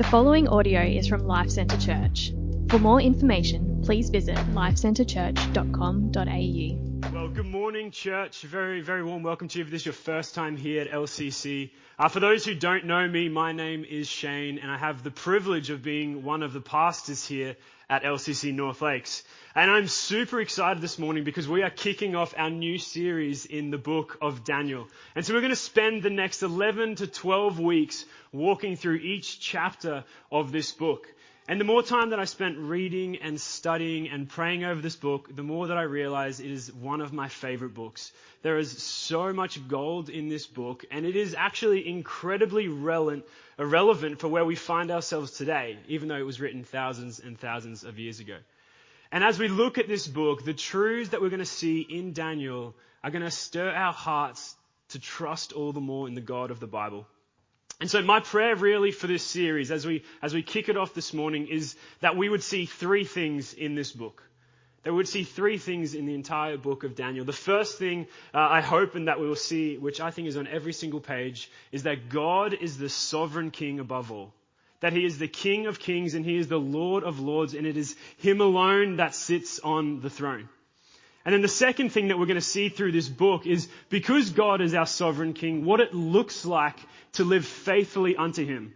The following audio is from Life Centre Church. For more information, please visit lifecentrechurch.com.au. Good morning, church. Very, very warm welcome to you if this is your first time here at LCC. Uh, for those who don't know me, my name is Shane, and I have the privilege of being one of the pastors here at LCC North Lakes. And I'm super excited this morning because we are kicking off our new series in the book of Daniel. And so we're going to spend the next 11 to 12 weeks walking through each chapter of this book. And the more time that I spent reading and studying and praying over this book, the more that I realize it is one of my favorite books. There is so much gold in this book, and it is actually incredibly relevant, relevant for where we find ourselves today, even though it was written thousands and thousands of years ago. And as we look at this book, the truths that we're going to see in Daniel are going to stir our hearts to trust all the more in the God of the Bible. And so my prayer really for this series, as we, as we kick it off this morning, is that we would see three things in this book. That we would see three things in the entire book of Daniel. The first thing uh, I hope and that we will see, which I think is on every single page, is that God is the sovereign king above all that he is the King of kings and he is the Lord of lords, and it is him alone that sits on the throne. And then the second thing that we're going to see through this book is because God is our sovereign king, what it looks like to live faithfully unto him.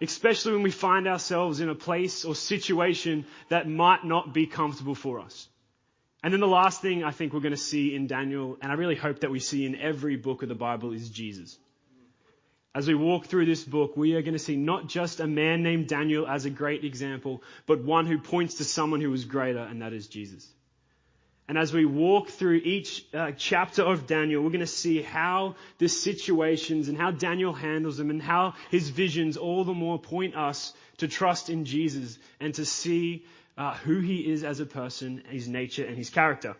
Especially when we find ourselves in a place or situation that might not be comfortable for us. And then the last thing I think we're going to see in Daniel, and I really hope that we see in every book of the Bible, is Jesus. As we walk through this book, we are going to see not just a man named Daniel as a great example, but one who points to someone who is greater, and that is Jesus. And as we walk through each uh, chapter of Daniel, we're going to see how the situations and how Daniel handles them and how his visions all the more point us to trust in Jesus and to see uh, who he is as a person, his nature, and his character.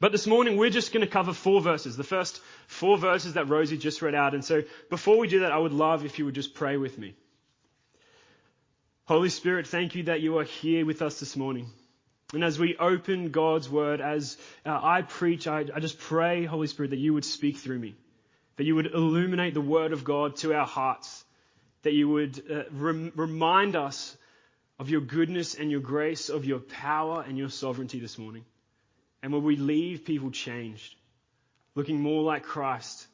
But this morning we're just going to cover four verses, the first four verses that Rosie just read out. And so before we do that, I would love if you would just pray with me. Holy Spirit, thank you that you are here with us this morning. And as we open God's word, as uh, I preach, I, I, just pray, Holy Spirit, that you would speak through me, that you would illuminate the word of God to our hearts, that you would uh, rem- remind us of your goodness and your grace, of your power and your sovereignty this morning. And will we leave people changed, looking more like Christ,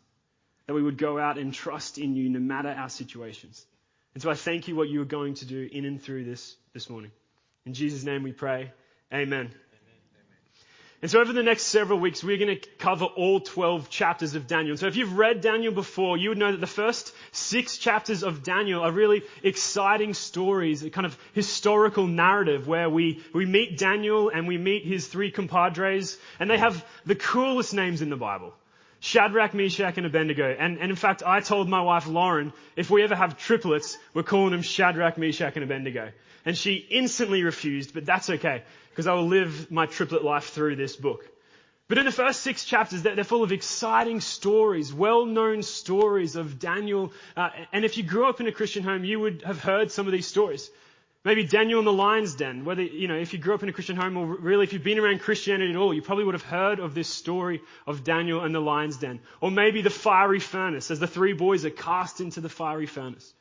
that we would go out and trust in you no matter our situations. And so I thank you what you are going to do in and through this this morning. In Jesus' name we pray. Amen. And so over the next several weeks, we're going to cover all 12 chapters of Daniel. So if you've read Daniel before, you would know that the first six chapters of Daniel are really exciting stories, a kind of historical narrative where we, we meet Daniel and we meet his three compadres, and they have the coolest names in the Bible. Shadrach, Meshach, and Abednego. And, and in fact, I told my wife Lauren, if we ever have triplets, we're calling them Shadrach, Meshach, and Abednego. And she instantly refused, but that's okay because I will live my triplet life through this book. But in the first six chapters, they're full of exciting stories, well-known stories of Daniel. Uh, and if you grew up in a Christian home, you would have heard some of these stories. Maybe Daniel in the lion's den. Whether, you know, if you grew up in a Christian home or really if you've been around Christianity at all, you probably would have heard of this story of Daniel and the lion's den. Or maybe the fiery furnace as the three boys are cast into the fiery furnace.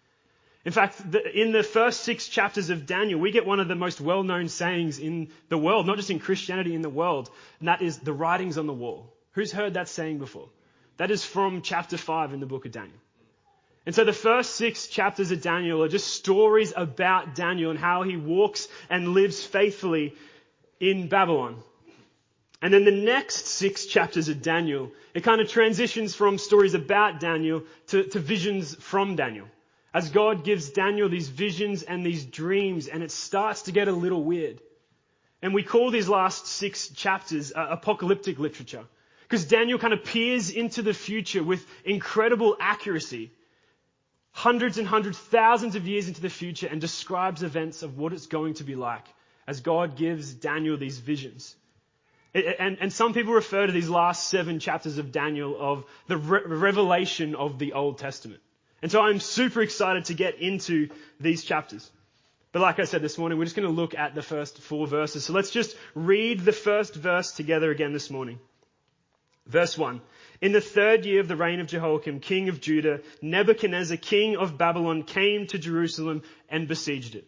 In fact, in the first six chapters of Daniel, we get one of the most well-known sayings in the world, not just in Christianity, in the world, and that is the writings on the wall. Who's heard that saying before? That is from chapter 5 in the book of Daniel. And so the first six chapters of Daniel are just stories about Daniel and how he walks and lives faithfully in Babylon. And then the next six chapters of Daniel, it kind of transitions from stories about Daniel to, to visions from Daniel as God gives Daniel these visions and these dreams, and it starts to get a little weird. And we call these last six chapters uh, apocalyptic literature. Because Daniel kind of peers into the future with incredible accuracy. Hundreds and hundreds, thousands of years into the future and describes events of what it's going to be like as God gives Daniel these visions. And, and some people refer to these last seven chapters of Daniel of the re- revelation of the Old Testament. And so I'm super excited to get into these chapters. But like I said this morning, we're just going to look at the first four verses. So let's just read the first verse together again this morning. Verse 1. In the third year of the reign of Jehoiakim, king of Judah, Nebuchadnezzar, king of Babylon, came to Jerusalem and besieged it.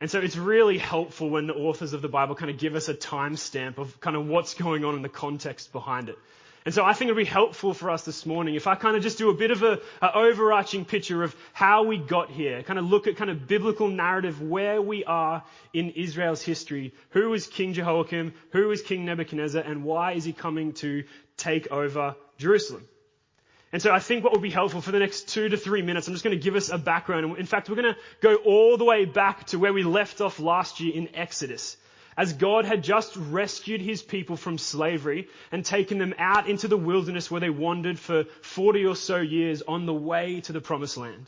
And so it's really helpful when the authors of the Bible kind of give us a timestamp of kind of what's going on in the context behind it. And so I think it'd be helpful for us this morning if I kind of just do a bit of a, a, overarching picture of how we got here, kind of look at kind of biblical narrative where we are in Israel's history. Who is King Jehoiakim? Who is King Nebuchadnezzar? And why is he coming to take over Jerusalem? And so I think what will be helpful for the next two to three minutes, I'm just going to give us a background. In fact, we're going to go all the way back to where we left off last year in Exodus as God had just rescued his people from slavery and taken them out into the wilderness where they wandered for 40 or so years on the way to the promised land.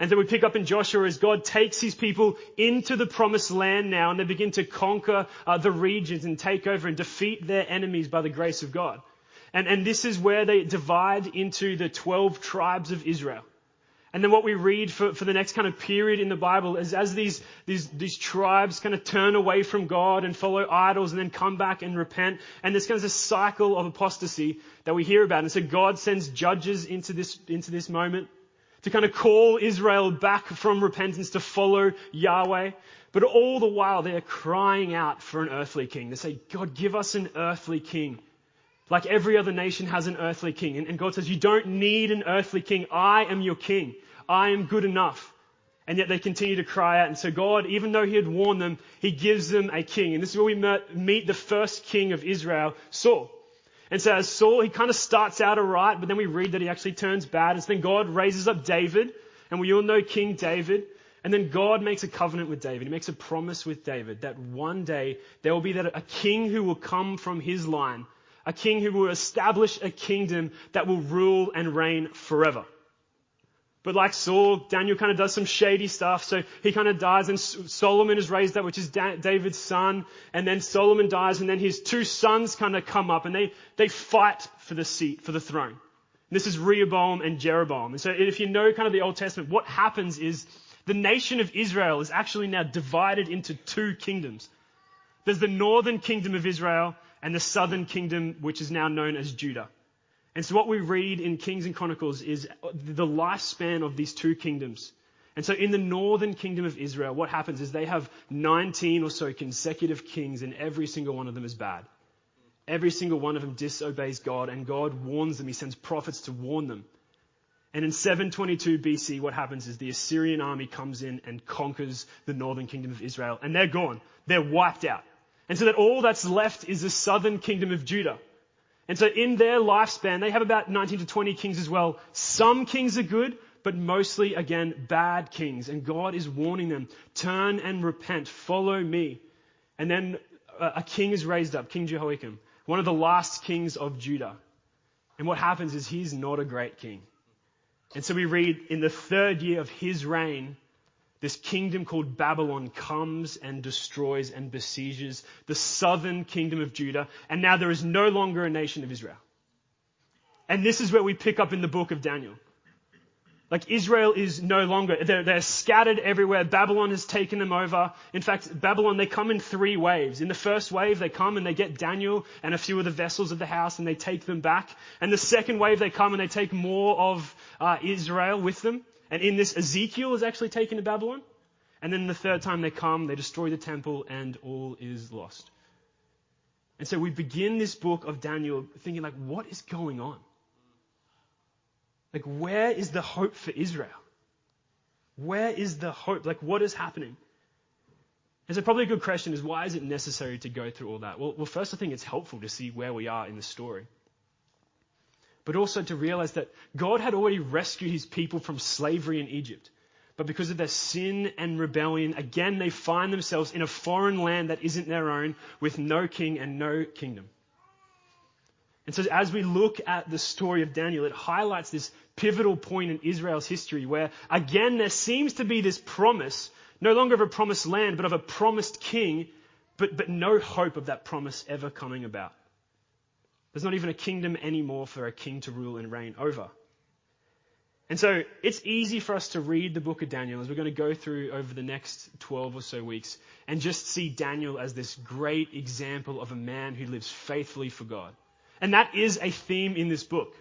And then we pick up in Joshua as God takes his people into the promised land now and they begin to conquer uh, the regions and take over and defeat their enemies by the grace of God. And, and this is where they divide into the 12 tribes of Israel. And then what we read for, for the next kind of period in the Bible is as these, these, these tribes kind of turn away from God and follow idols and then come back and repent. And there's kind of this cycle of apostasy that we hear about. And so God sends judges into this, into this moment to kind of call Israel back from repentance to follow Yahweh. But all the while they are crying out for an earthly king. They say, God, give us an earthly king. Like every other nation has an earthly king. And, God says, you don't need an earthly king. I am your king. I am good enough. And yet they continue to cry out. And so God, even though he had warned them, he gives them a king. And this is where we meet the first king of Israel, Saul. And so as Saul, he kind of starts out alright, but then we read that he actually turns bad. And so then God raises up David. And we all know King David. And then God makes a covenant with David. He makes a promise with David that one day there will be that a king who will come from his line a king who will establish a kingdom that will rule and reign forever. But like Saul, Daniel kind of does some shady stuff, so he kind of dies, and Solomon is raised up, which is David's son, and then Solomon dies, and then his two sons kind of come up, and they, they fight for the seat, for the throne. And this is Rehoboam and Jeroboam. And so if you know kind of the Old Testament, what happens is the nation of Israel is actually now divided into two kingdoms. There's the northern kingdom of Israel, and the southern kingdom, which is now known as Judah. And so what we read in Kings and Chronicles is the lifespan of these two kingdoms. And so in the northern kingdom of Israel, what happens is they have 19 or so consecutive kings and every single one of them is bad. Every single one of them disobeys God and God warns them. He sends prophets to warn them. And in 722 BC, what happens is the Assyrian army comes in and conquers the northern kingdom of Israel and they're gone. They're wiped out. And so that all that's left is the southern kingdom of Judah. And so in their lifespan, they have about 19 to 20 kings as well. Some kings are good, but mostly, again, bad kings. And God is warning them, turn and repent, follow me. And then a king is raised up, King Jehoiakim, one of the last kings of Judah. And what happens is he's not a great king. And so we read in the third year of his reign, this kingdom called Babylon comes and destroys and besieges the southern kingdom of Judah, and now there is no longer a nation of Israel. And this is where we pick up in the book of Daniel. Like Israel is no longer, they're, they're, scattered everywhere. Babylon has taken them over. In fact, Babylon, they come in three waves. In the first wave, they come and they get Daniel and a few of the vessels of the house and they take them back. And the second wave, they come and they take more of uh, Israel with them. And in this, Ezekiel is actually taken to Babylon. And then the third time they come, they destroy the temple and all is lost. And so we begin this book of Daniel thinking like, what is going on? Like, where is the hope for Israel? Where is the hope? Like, what is happening? And so probably a good question is, why is it necessary to go through all that? Well, well, first I think it's helpful to see where we are in the story but also to realize that God had already rescued his people from slavery in Egypt. But because of their sin and rebellion, again, they find themselves in a foreign land that isn't their own with no king and no kingdom. And so as we look at the story of Daniel, it highlights this pivotal point in Israel's history where again there seems to be this promise, no longer of a promised land, but of a promised king, but, but no hope of that promise ever coming about. There's not even a kingdom anymore for a king to rule and reign over. And so it's easy for us to read the book of Daniel as we're going to go through over the next 12 or so weeks and just see Daniel as this great example of a man who lives faithfully for God. And that is a theme in this book.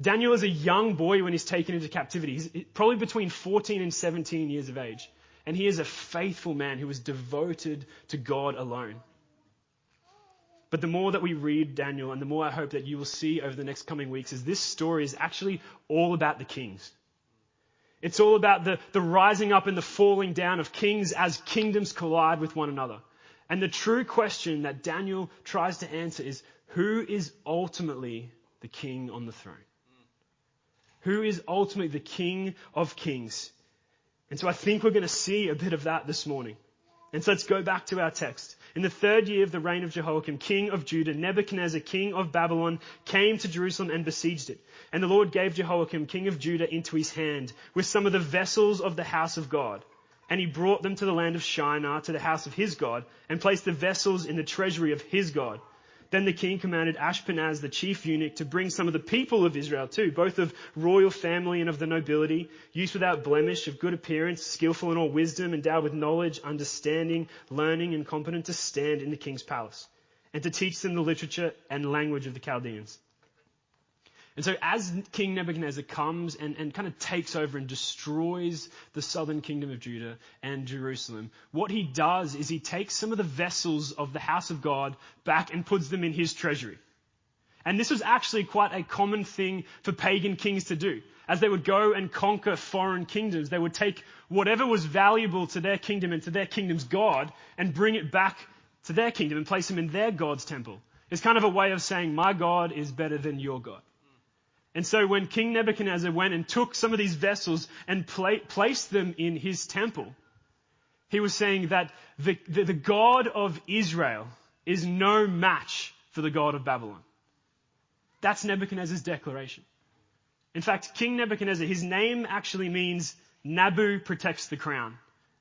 Daniel is a young boy when he's taken into captivity. He's probably between 14 and 17 years of age. And he is a faithful man who is devoted to God alone. But the more that we read Daniel, and the more I hope that you will see over the next coming weeks, is this story is actually all about the kings. It's all about the, the rising up and the falling down of kings as kingdoms collide with one another. And the true question that Daniel tries to answer is who is ultimately the king on the throne? Who is ultimately the king of kings? And so I think we're going to see a bit of that this morning. And so let's go back to our text. In the third year of the reign of Jehoiakim, king of Judah, Nebuchadnezzar, king of Babylon, came to Jerusalem and besieged it. And the Lord gave Jehoiakim, king of Judah, into his hand with some of the vessels of the house of God. And he brought them to the land of Shinar, to the house of his God, and placed the vessels in the treasury of his God. Then the king commanded Ashpenaz, the chief eunuch, to bring some of the people of Israel too, both of royal family and of the nobility, youths without blemish, of good appearance, skillful in all wisdom, endowed with knowledge, understanding, learning, and competent to stand in the king's palace, and to teach them the literature and language of the Chaldeans. And so as King Nebuchadnezzar comes and, and kind of takes over and destroys the southern kingdom of Judah and Jerusalem, what he does is he takes some of the vessels of the house of God back and puts them in his treasury. And this was actually quite a common thing for pagan kings to do. As they would go and conquer foreign kingdoms, they would take whatever was valuable to their kingdom and to their kingdom's God and bring it back to their kingdom and place them in their God's temple. It's kind of a way of saying, my God is better than your God. And so when King Nebuchadnezzar went and took some of these vessels and pla- placed them in his temple, he was saying that the, the, the God of Israel is no match for the God of Babylon. That's Nebuchadnezzar's declaration. In fact, King Nebuchadnezzar, his name actually means Nabu protects the crown.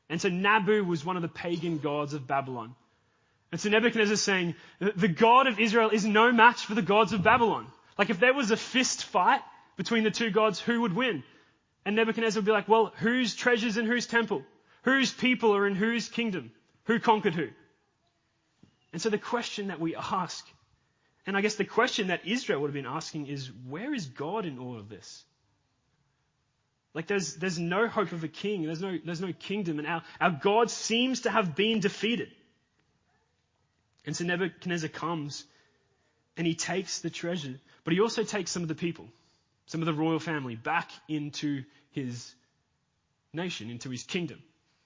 And so Nabu was one of the pagan gods of Babylon. And so Nebuchadnezzar is saying, the God of Israel is no match for the gods of Babylon. Like if there was a fist fight between the two gods, who would win? And Nebuchadnezzar would be like, well, whose treasures in whose temple? Whose people are in whose kingdom? Who conquered who? And so the question that we ask, and I guess the question that Israel would have been asking is, where is God in all of this? Like there's, there's no hope of a king. There's no, there's no kingdom. And our, our God seems to have been defeated. And so Nebuchadnezzar comes and he takes the treasure, but he also takes some of the people, some of the royal family back into his nation, into his kingdom.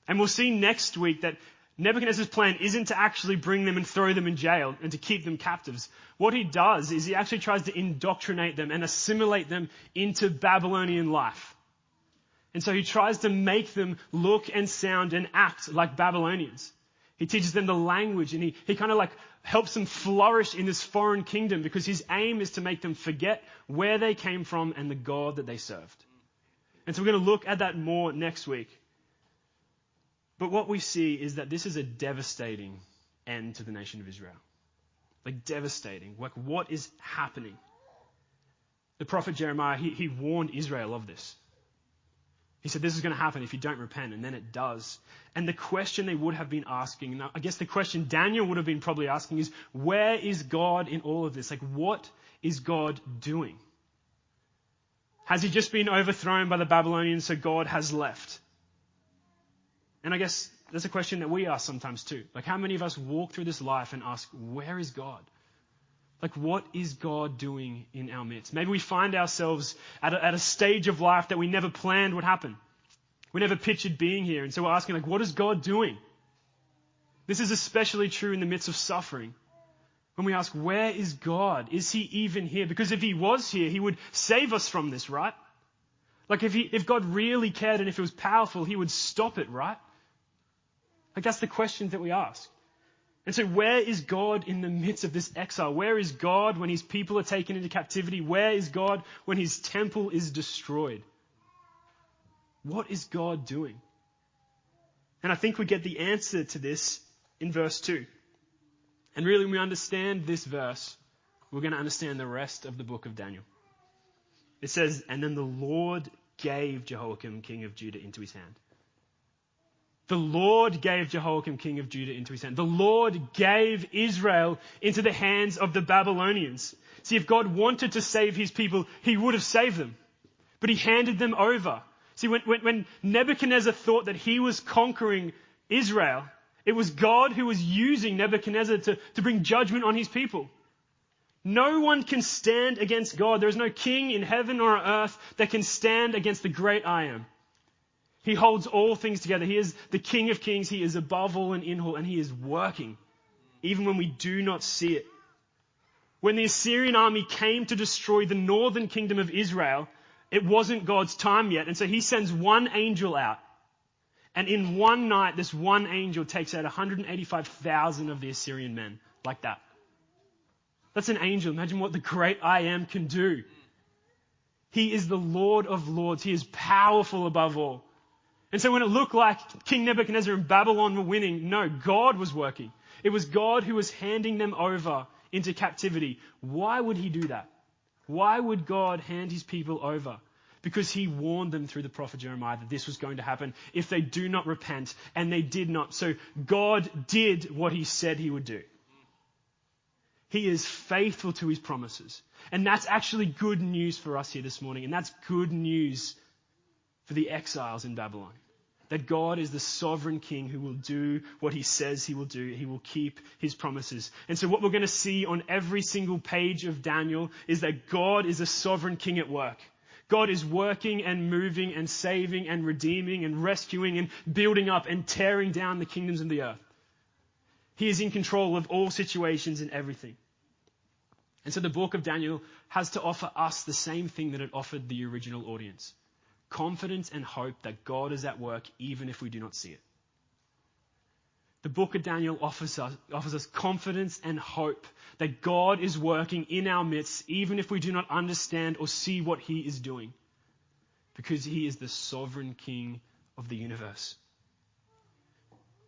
And we'll see next week that Nebuchadnezzar's plan isn't to actually bring them and throw them in jail and to keep them captives. What he does is he actually tries to indoctrinate them and assimilate them into Babylonian life. And so he tries to make them look and sound and act like Babylonians. He teaches them the language and he, he kind of like helps them flourish in this foreign kingdom because his aim is to make them forget where they came from and the God that they served. And so we're going to look at that more next week. But what we see is that this is a devastating end to the nation of Israel. Like devastating. Like what is happening? The prophet Jeremiah, he, he warned Israel of this. He said, This is going to happen if you don't repent, and then it does. And the question they would have been asking, and I guess the question Daniel would have been probably asking is, Where is God in all of this? Like, what is God doing? Has he just been overthrown by the Babylonians, so God has left? And I guess that's a question that we ask sometimes too. Like, how many of us walk through this life and ask, Where is God? Like, what is God doing in our midst? Maybe we find ourselves at a, at a stage of life that we never planned would happen. We never pictured being here. And so we're asking, like, what is God doing? This is especially true in the midst of suffering. When we ask, where is God? Is he even here? Because if he was here, he would save us from this, right? Like if, he, if God really cared and if it was powerful, he would stop it, right? Like that's the questions that we ask. And so, where is God in the midst of this exile? Where is God when his people are taken into captivity? Where is God when his temple is destroyed? What is God doing? And I think we get the answer to this in verse 2. And really, when we understand this verse, we're going to understand the rest of the book of Daniel. It says, And then the Lord gave Jehoiakim, king of Judah, into his hand. The Lord gave Jehoiakim, king of Judah, into his hand. The Lord gave Israel into the hands of the Babylonians. See, if God wanted to save his people, he would have saved them. But he handed them over. See, when, when, when Nebuchadnezzar thought that he was conquering Israel, it was God who was using Nebuchadnezzar to, to bring judgment on his people. No one can stand against God. There is no king in heaven or on earth that can stand against the great I am. He holds all things together. He is the King of kings. He is above all and in all, and he is working, even when we do not see it. When the Assyrian army came to destroy the northern kingdom of Israel, it wasn't God's time yet, and so he sends one angel out. And in one night, this one angel takes out 185,000 of the Assyrian men, like that. That's an angel. Imagine what the great I am can do. He is the Lord of lords. He is powerful above all. And so when it looked like King Nebuchadnezzar and Babylon were winning, no, God was working. It was God who was handing them over into captivity. Why would he do that? Why would God hand his people over? Because he warned them through the prophet Jeremiah that this was going to happen if they do not repent, and they did not. So God did what he said he would do. He is faithful to his promises. And that's actually good news for us here this morning. And that's good news for the exiles in Babylon. That God is the sovereign king who will do what he says he will do. He will keep his promises. And so what we're going to see on every single page of Daniel is that God is a sovereign king at work. God is working and moving and saving and redeeming and rescuing and building up and tearing down the kingdoms of the earth. He is in control of all situations and everything. And so the book of Daniel has to offer us the same thing that it offered the original audience confidence and hope that God is at work even if we do not see it. The book of Daniel offers us, offers us confidence and hope that God is working in our midst even if we do not understand or see what he is doing because he is the sovereign king of the universe.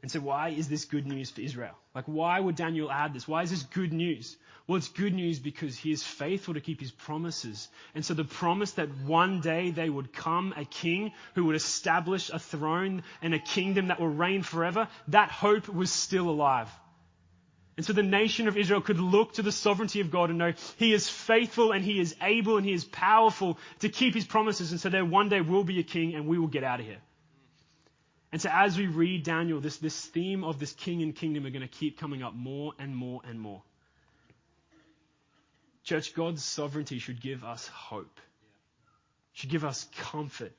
And so why is this good news for Israel? Like why would Daniel add this? Why is this good news? Well, it's good news because he is faithful to keep his promises. And so the promise that one day they would come a king who would establish a throne and a kingdom that will reign forever, that hope was still alive. And so the nation of Israel could look to the sovereignty of God and know he is faithful and he is able and he is powerful to keep his promises. And so there one day will be a king and we will get out of here. And so as we read Daniel, this, this theme of this king and kingdom are going to keep coming up more and more and more. Church, God's sovereignty should give us hope, should give us comfort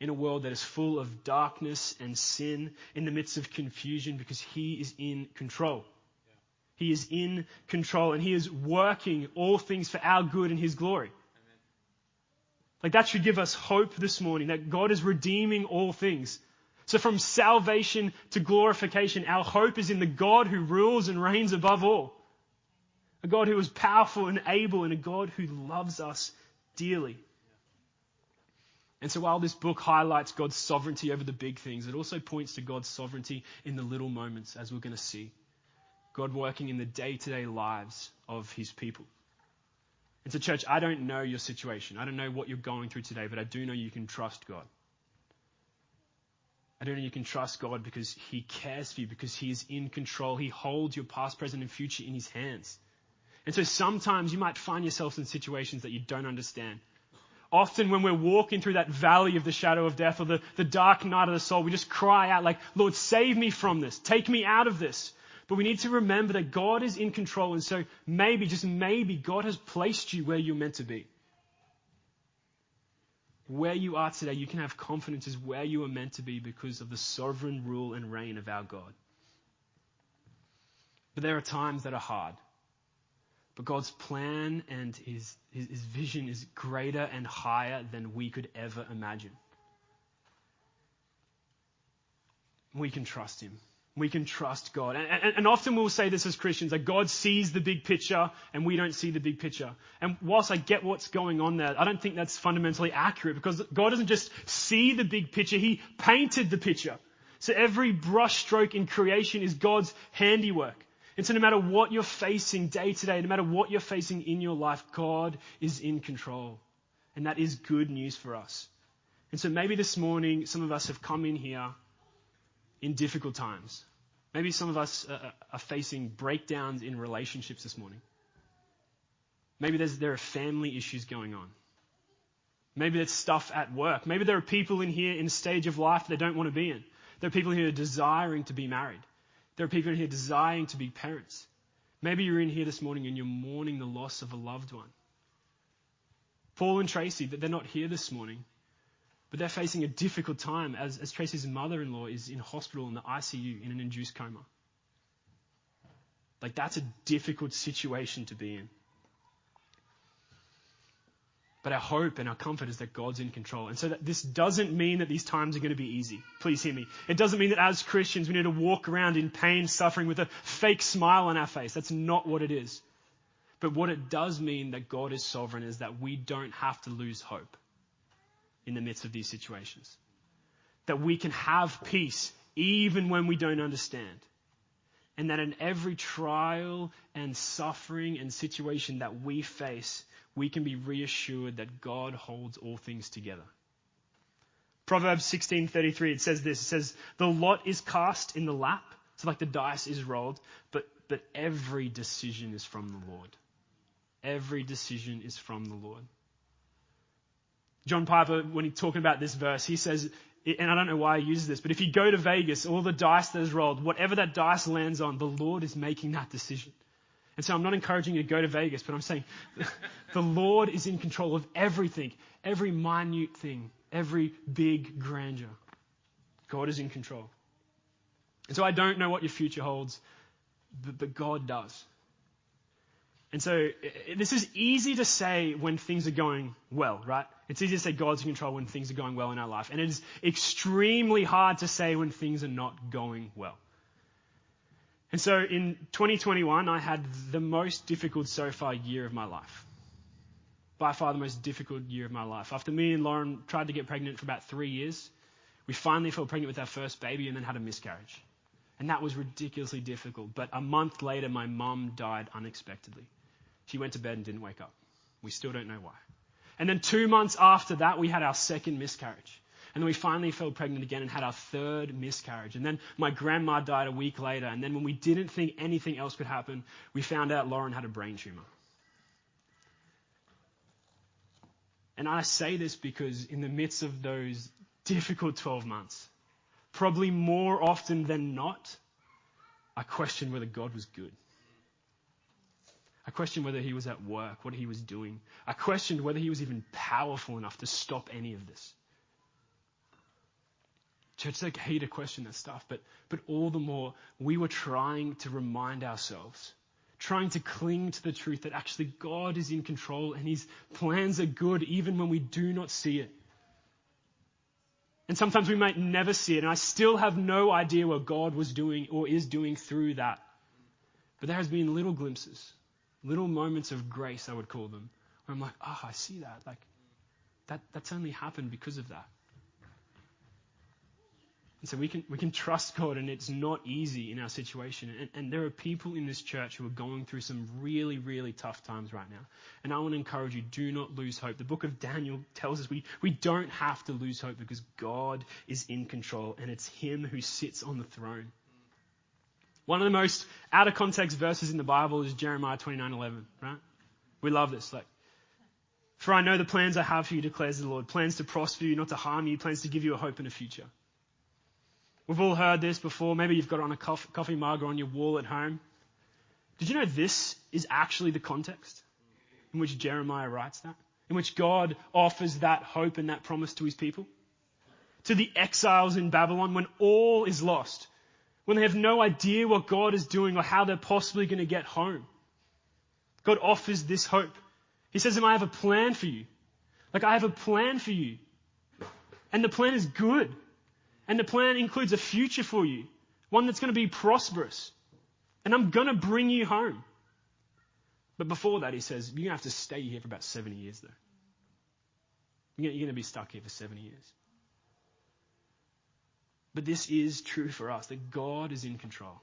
in a world that is full of darkness and sin, in the midst of confusion, because He is in control. He is in control and He is working all things for our good and His glory. Like that should give us hope this morning that God is redeeming all things. So from salvation to glorification, our hope is in the God who rules and reigns above all a God who is powerful and able, and a God who loves us dearly. And so while this book highlights God's sovereignty over the big things, it also points to God's sovereignty in the little moments, as we're going to see. God working in the day to day lives of his people. And so, church, I don't know your situation. I don't know what you're going through today, but I do know you can trust God. I don't know you can trust God because he cares for you, because he is in control. He holds your past, present, and future in his hands. And so sometimes you might find yourself in situations that you don't understand. Often when we're walking through that valley of the shadow of death or the, the dark night of the soul, we just cry out like, Lord, save me from this. Take me out of this. But we need to remember that God is in control. And so maybe, just maybe, God has placed you where you're meant to be. Where you are today, you can have confidence is where you are meant to be because of the sovereign rule and reign of our God. But there are times that are hard. But God's plan and his, his, his, vision is greater and higher than we could ever imagine. We can trust him. We can trust God. And, and, often we'll say this as Christians, that God sees the big picture and we don't see the big picture. And whilst I get what's going on there, I don't think that's fundamentally accurate because God doesn't just see the big picture, He painted the picture. So every brushstroke in creation is God's handiwork. And so no matter what you're facing day to day, no matter what you're facing in your life, God is in control. And that is good news for us. And so maybe this morning, some of us have come in here in difficult times. Maybe some of us are facing breakdowns in relationships this morning. Maybe there are family issues going on. Maybe there's stuff at work. Maybe there are people in here in a stage of life they don't want to be in. There are people in here desiring to be married. There are people in here desiring to be parents. Maybe you're in here this morning and you're mourning the loss of a loved one. Paul and Tracy, they're not here this morning, but they're facing a difficult time as, as Tracy's mother in law is in hospital in the ICU in an induced coma. Like, that's a difficult situation to be in. But our hope and our comfort is that God's in control. And so that this doesn't mean that these times are going to be easy. Please hear me. It doesn't mean that as Christians we need to walk around in pain, suffering with a fake smile on our face. That's not what it is. But what it does mean that God is sovereign is that we don't have to lose hope in the midst of these situations. That we can have peace even when we don't understand. And that in every trial and suffering and situation that we face, we can be reassured that God holds all things together. Proverbs 16:33 it says this it says the lot is cast in the lap so like the dice is rolled but but every decision is from the Lord. Every decision is from the Lord. John Piper when he's talking about this verse he says and I don't know why he uses this but if you go to Vegas all the dice that is rolled whatever that dice lands on the Lord is making that decision. And so I'm not encouraging you to go to Vegas, but I'm saying the Lord is in control of everything, every minute thing, every big grandeur. God is in control. And so I don't know what your future holds, but, God does. And so this is easy to say when things are going well, right? It's easy to say God's in control when things are going well in our life. And it is extremely hard to say when things are not going well. And so in 2021, I had the most difficult so far year of my life. By far the most difficult year of my life. After me and Lauren tried to get pregnant for about three years, we finally fell pregnant with our first baby and then had a miscarriage. And that was ridiculously difficult. But a month later, my mum died unexpectedly. She went to bed and didn't wake up. We still don't know why. And then two months after that, we had our second miscarriage. And then we finally fell pregnant again and had our third miscarriage. And then my grandma died a week later. And then when we didn't think anything else could happen, we found out Lauren had a brain tumor. And I say this because in the midst of those difficult 12 months, probably more often than not, I questioned whether God was good. I questioned whether he was at work, what he was doing. I questioned whether he was even powerful enough to stop any of this. Church, it's okay to question that stuff, but, but all the more we were trying to remind ourselves, trying to cling to the truth that actually God is in control and his plans are good even when we do not see it. And sometimes we might never see it, and I still have no idea what God was doing or is doing through that. But there has been little glimpses, little moments of grace, I would call them, where I'm like, oh, I see that. Like, that, that's only happened because of that. And so we can, we can trust God, and it's not easy in our situation. And, and there are people in this church who are going through some really, really tough times right now. And I want to encourage you do not lose hope. The book of Daniel tells us we, we don't have to lose hope because God is in control, and it's Him who sits on the throne. One of the most out of context verses in the Bible is Jeremiah 29:11, right? We love this. Like, for I know the plans I have for you, declares the Lord. Plans to prosper you, not to harm you. Plans to give you a hope and a future. We've all heard this before. Maybe you've got it on a coffee mug or on your wall at home. Did you know this is actually the context in which Jeremiah writes that? In which God offers that hope and that promise to his people? To the exiles in Babylon when all is lost, when they have no idea what God is doing or how they're possibly going to get home. God offers this hope. He says, I have a plan for you. Like, I have a plan for you. And the plan is good. And the plan includes a future for you, one that's going to be prosperous. And I'm going to bring you home. But before that, he says, you're going to have to stay here for about 70 years, though. You're going to be stuck here for 70 years. But this is true for us that God is in control.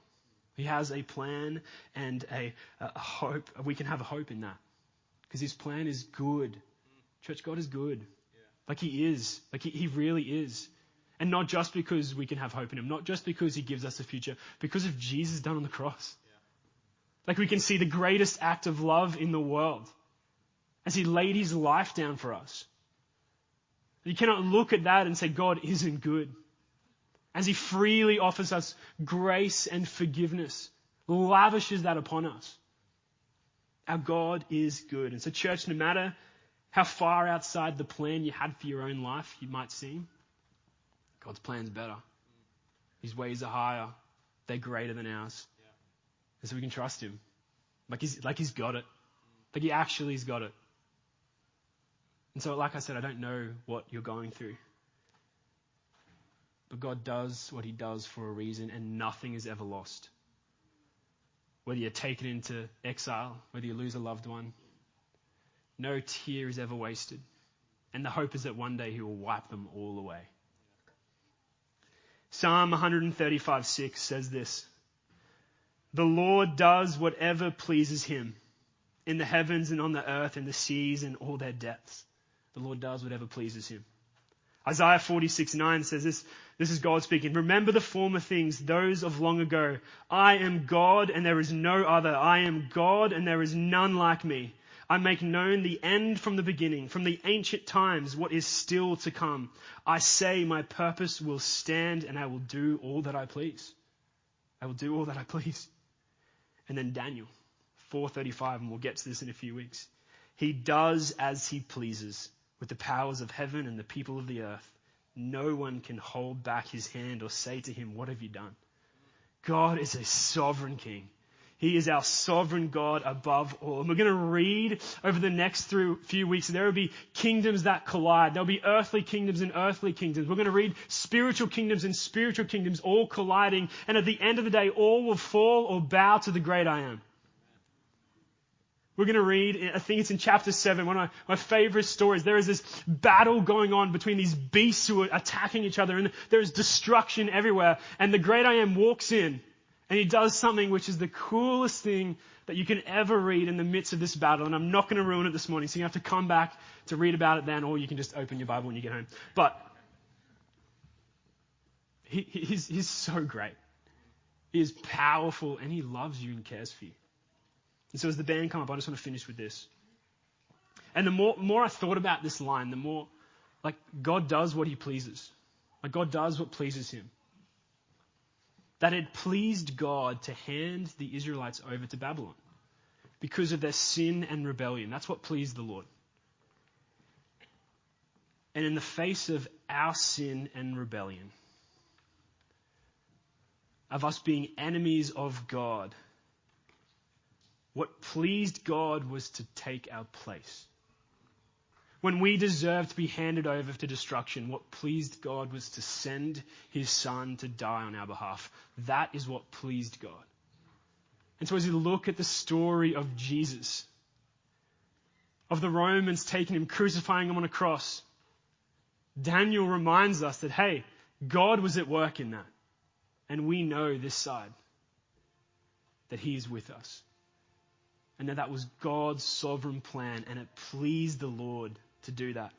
He has a plan and a, a hope. We can have a hope in that because his plan is good. Church, God is good. Like he is. Like he, he really is. And not just because we can have hope in Him, not just because He gives us a future, because of Jesus done on the cross. Like we can see the greatest act of love in the world as He laid His life down for us. You cannot look at that and say God isn't good. As He freely offers us grace and forgiveness, lavishes that upon us. Our God is good. And so, church, no matter how far outside the plan you had for your own life you might seem, God's plan's better. His ways are higher. They're greater than ours. And so we can trust Him. Like He's, like he's got it. Like He actually has got it. And so, like I said, I don't know what you're going through. But God does what He does for a reason, and nothing is ever lost whether you're taken into exile, whether you lose a loved one. No tear is ever wasted. And the hope is that one day he will wipe them all away. Psalm 135 6 says this The Lord does whatever pleases him in the heavens and on the earth and the seas and all their depths. The Lord does whatever pleases him. Isaiah 46 9 says this, this is God speaking. Remember the former things, those of long ago. I am God and there is no other. I am God and there is none like me. I make known the end from the beginning, from the ancient times, what is still to come. I say my purpose will stand and I will do all that I please. I will do all that I please. And then Daniel 435, and we'll get to this in a few weeks. He does as he pleases with the powers of heaven and the people of the earth. No one can hold back his hand or say to him, What have you done? God is a sovereign king. He is our sovereign God above all. And we're going to read over the next few weeks. There will be kingdoms that collide. There'll be earthly kingdoms and earthly kingdoms. We're going to read spiritual kingdoms and spiritual kingdoms all colliding. And at the end of the day, all will fall or bow to the great I am. We're going to read, I think it's in chapter 7, one of my, favorite stories. There is this battle going on between these beasts who are attacking each other, and there is destruction everywhere. And the great I am walks in, and he does something which is the coolest thing that you can ever read in the midst of this battle. And I'm not going to ruin it this morning, so you have to come back to read about it then, or you can just open your Bible when you get home. But he, he's, he's so great. He is powerful, and he loves you and cares for you. And so as the band come up, I just want to finish with this. And the more, more I thought about this line, the more, like, God does what he pleases. Like, God does what pleases him. That it pleased God to hand the Israelites over to Babylon because of their sin and rebellion. That's what pleased the Lord. And in the face of our sin and rebellion, of us being enemies of God, what pleased God was to take our place. When we deserved to be handed over to destruction, what pleased God was to send his son to die on our behalf. That is what pleased God. And so as we look at the story of Jesus, of the Romans taking him, crucifying him on a cross, Daniel reminds us that, hey, God was at work in that. And we know this side that he is with us and that that was God's sovereign plan, and it pleased the Lord to do that.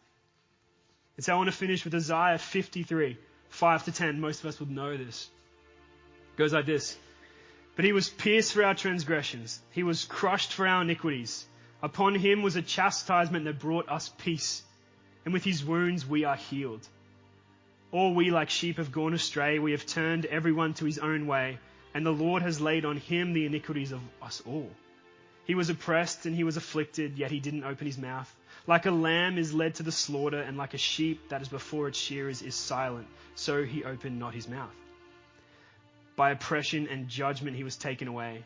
And so I want to finish with Isaiah 53, 5 to 10. Most of us would know this. It goes like this. But he was pierced for our transgressions. He was crushed for our iniquities. Upon him was a chastisement that brought us peace. And with his wounds we are healed. All we like sheep have gone astray. We have turned everyone to his own way. And the Lord has laid on him the iniquities of us all. He was oppressed and he was afflicted, yet he didn't open his mouth. Like a lamb is led to the slaughter, and like a sheep that is before its shearers is silent, so he opened not his mouth. By oppression and judgment he was taken away.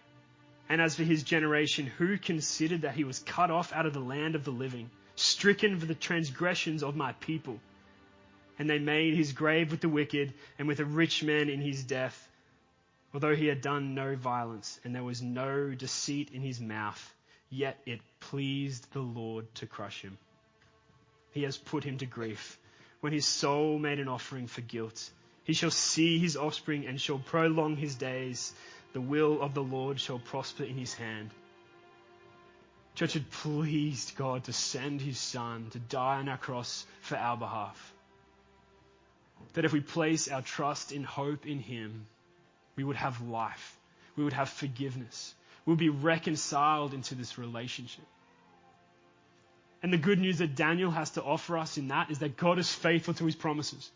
And as for his generation, who considered that he was cut off out of the land of the living, stricken for the transgressions of my people? And they made his grave with the wicked and with a rich man in his death Although he had done no violence and there was no deceit in his mouth, yet it pleased the Lord to crush him. He has put him to grief when his soul made an offering for guilt. He shall see his offspring and shall prolong his days. The will of the Lord shall prosper in his hand. Church had pleased God to send his son to die on our cross for our behalf. that if we place our trust in hope in Him, we would have life, we would have forgiveness, we would be reconciled into this relationship. And the good news that Daniel has to offer us in that is that God is faithful to his promises.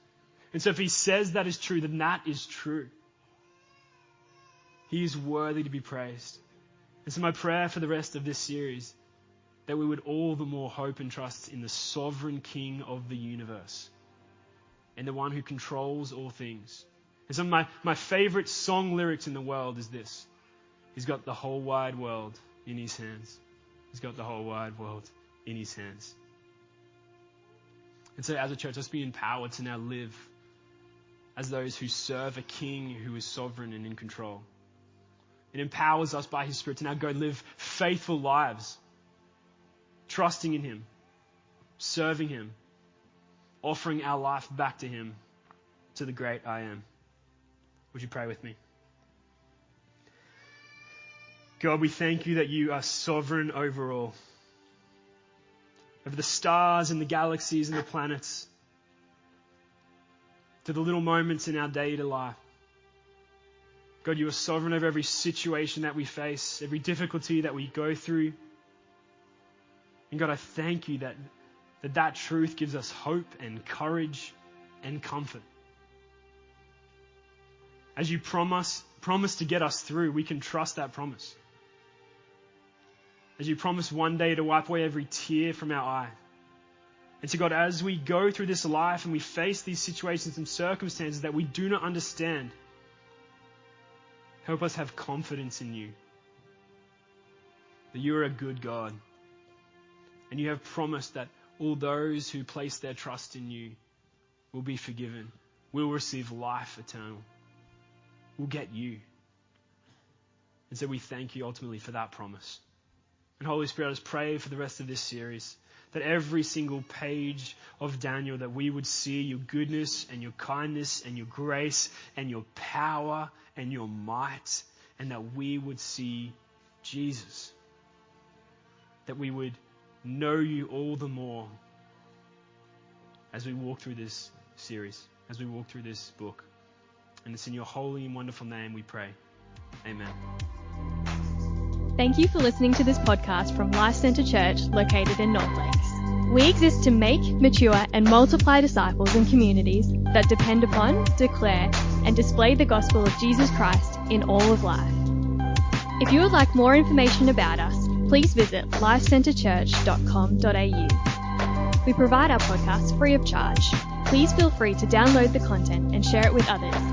And so if he says that is true, then that is true. He is worthy to be praised. And so my prayer for the rest of this series that we would all the more hope and trust in the sovereign king of the universe and the one who controls all things. And some of my, my favorite song lyrics in the world is this. He's got the whole wide world in his hands. He's got the whole wide world in his hands. And so as a church, let's be empowered to now live as those who serve a king who is sovereign and in control. It empowers us by his spirit to now go live faithful lives, trusting in him, serving him, offering our life back to him, to the great I am. Would you pray with me? God, we thank you that you are sovereign over all over the stars and the galaxies and the planets, to the little moments in our day to life. God, you are sovereign over every situation that we face, every difficulty that we go through. And God, I thank you that that, that truth gives us hope and courage and comfort. As you promise, promise to get us through, we can trust that promise as you promise one day to wipe away every tear from our eye. And so, God, as we go through this life and we face these situations and circumstances that we do not understand, help us have confidence in you. That you are a good God. And you have promised that all those who place their trust in you will be forgiven, will receive life eternal, will get you. And so we thank you ultimately for that promise. And Holy Spirit, just pray for the rest of this series that every single page of Daniel that we would see your goodness and your kindness and your grace and your power and your might and that we would see Jesus. That we would know you all the more as we walk through this series, as we walk through this book. And it's in your holy and wonderful name we pray. Amen. Thank you for listening to this podcast from Life Centre Church located in North Lakes. We exist to make, mature, and multiply disciples and communities that depend upon, declare, and display the gospel of Jesus Christ in all of life. If you would like more information about us, please visit lifecentrechurch.com.au. We provide our podcast free of charge. Please feel free to download the content and share it with others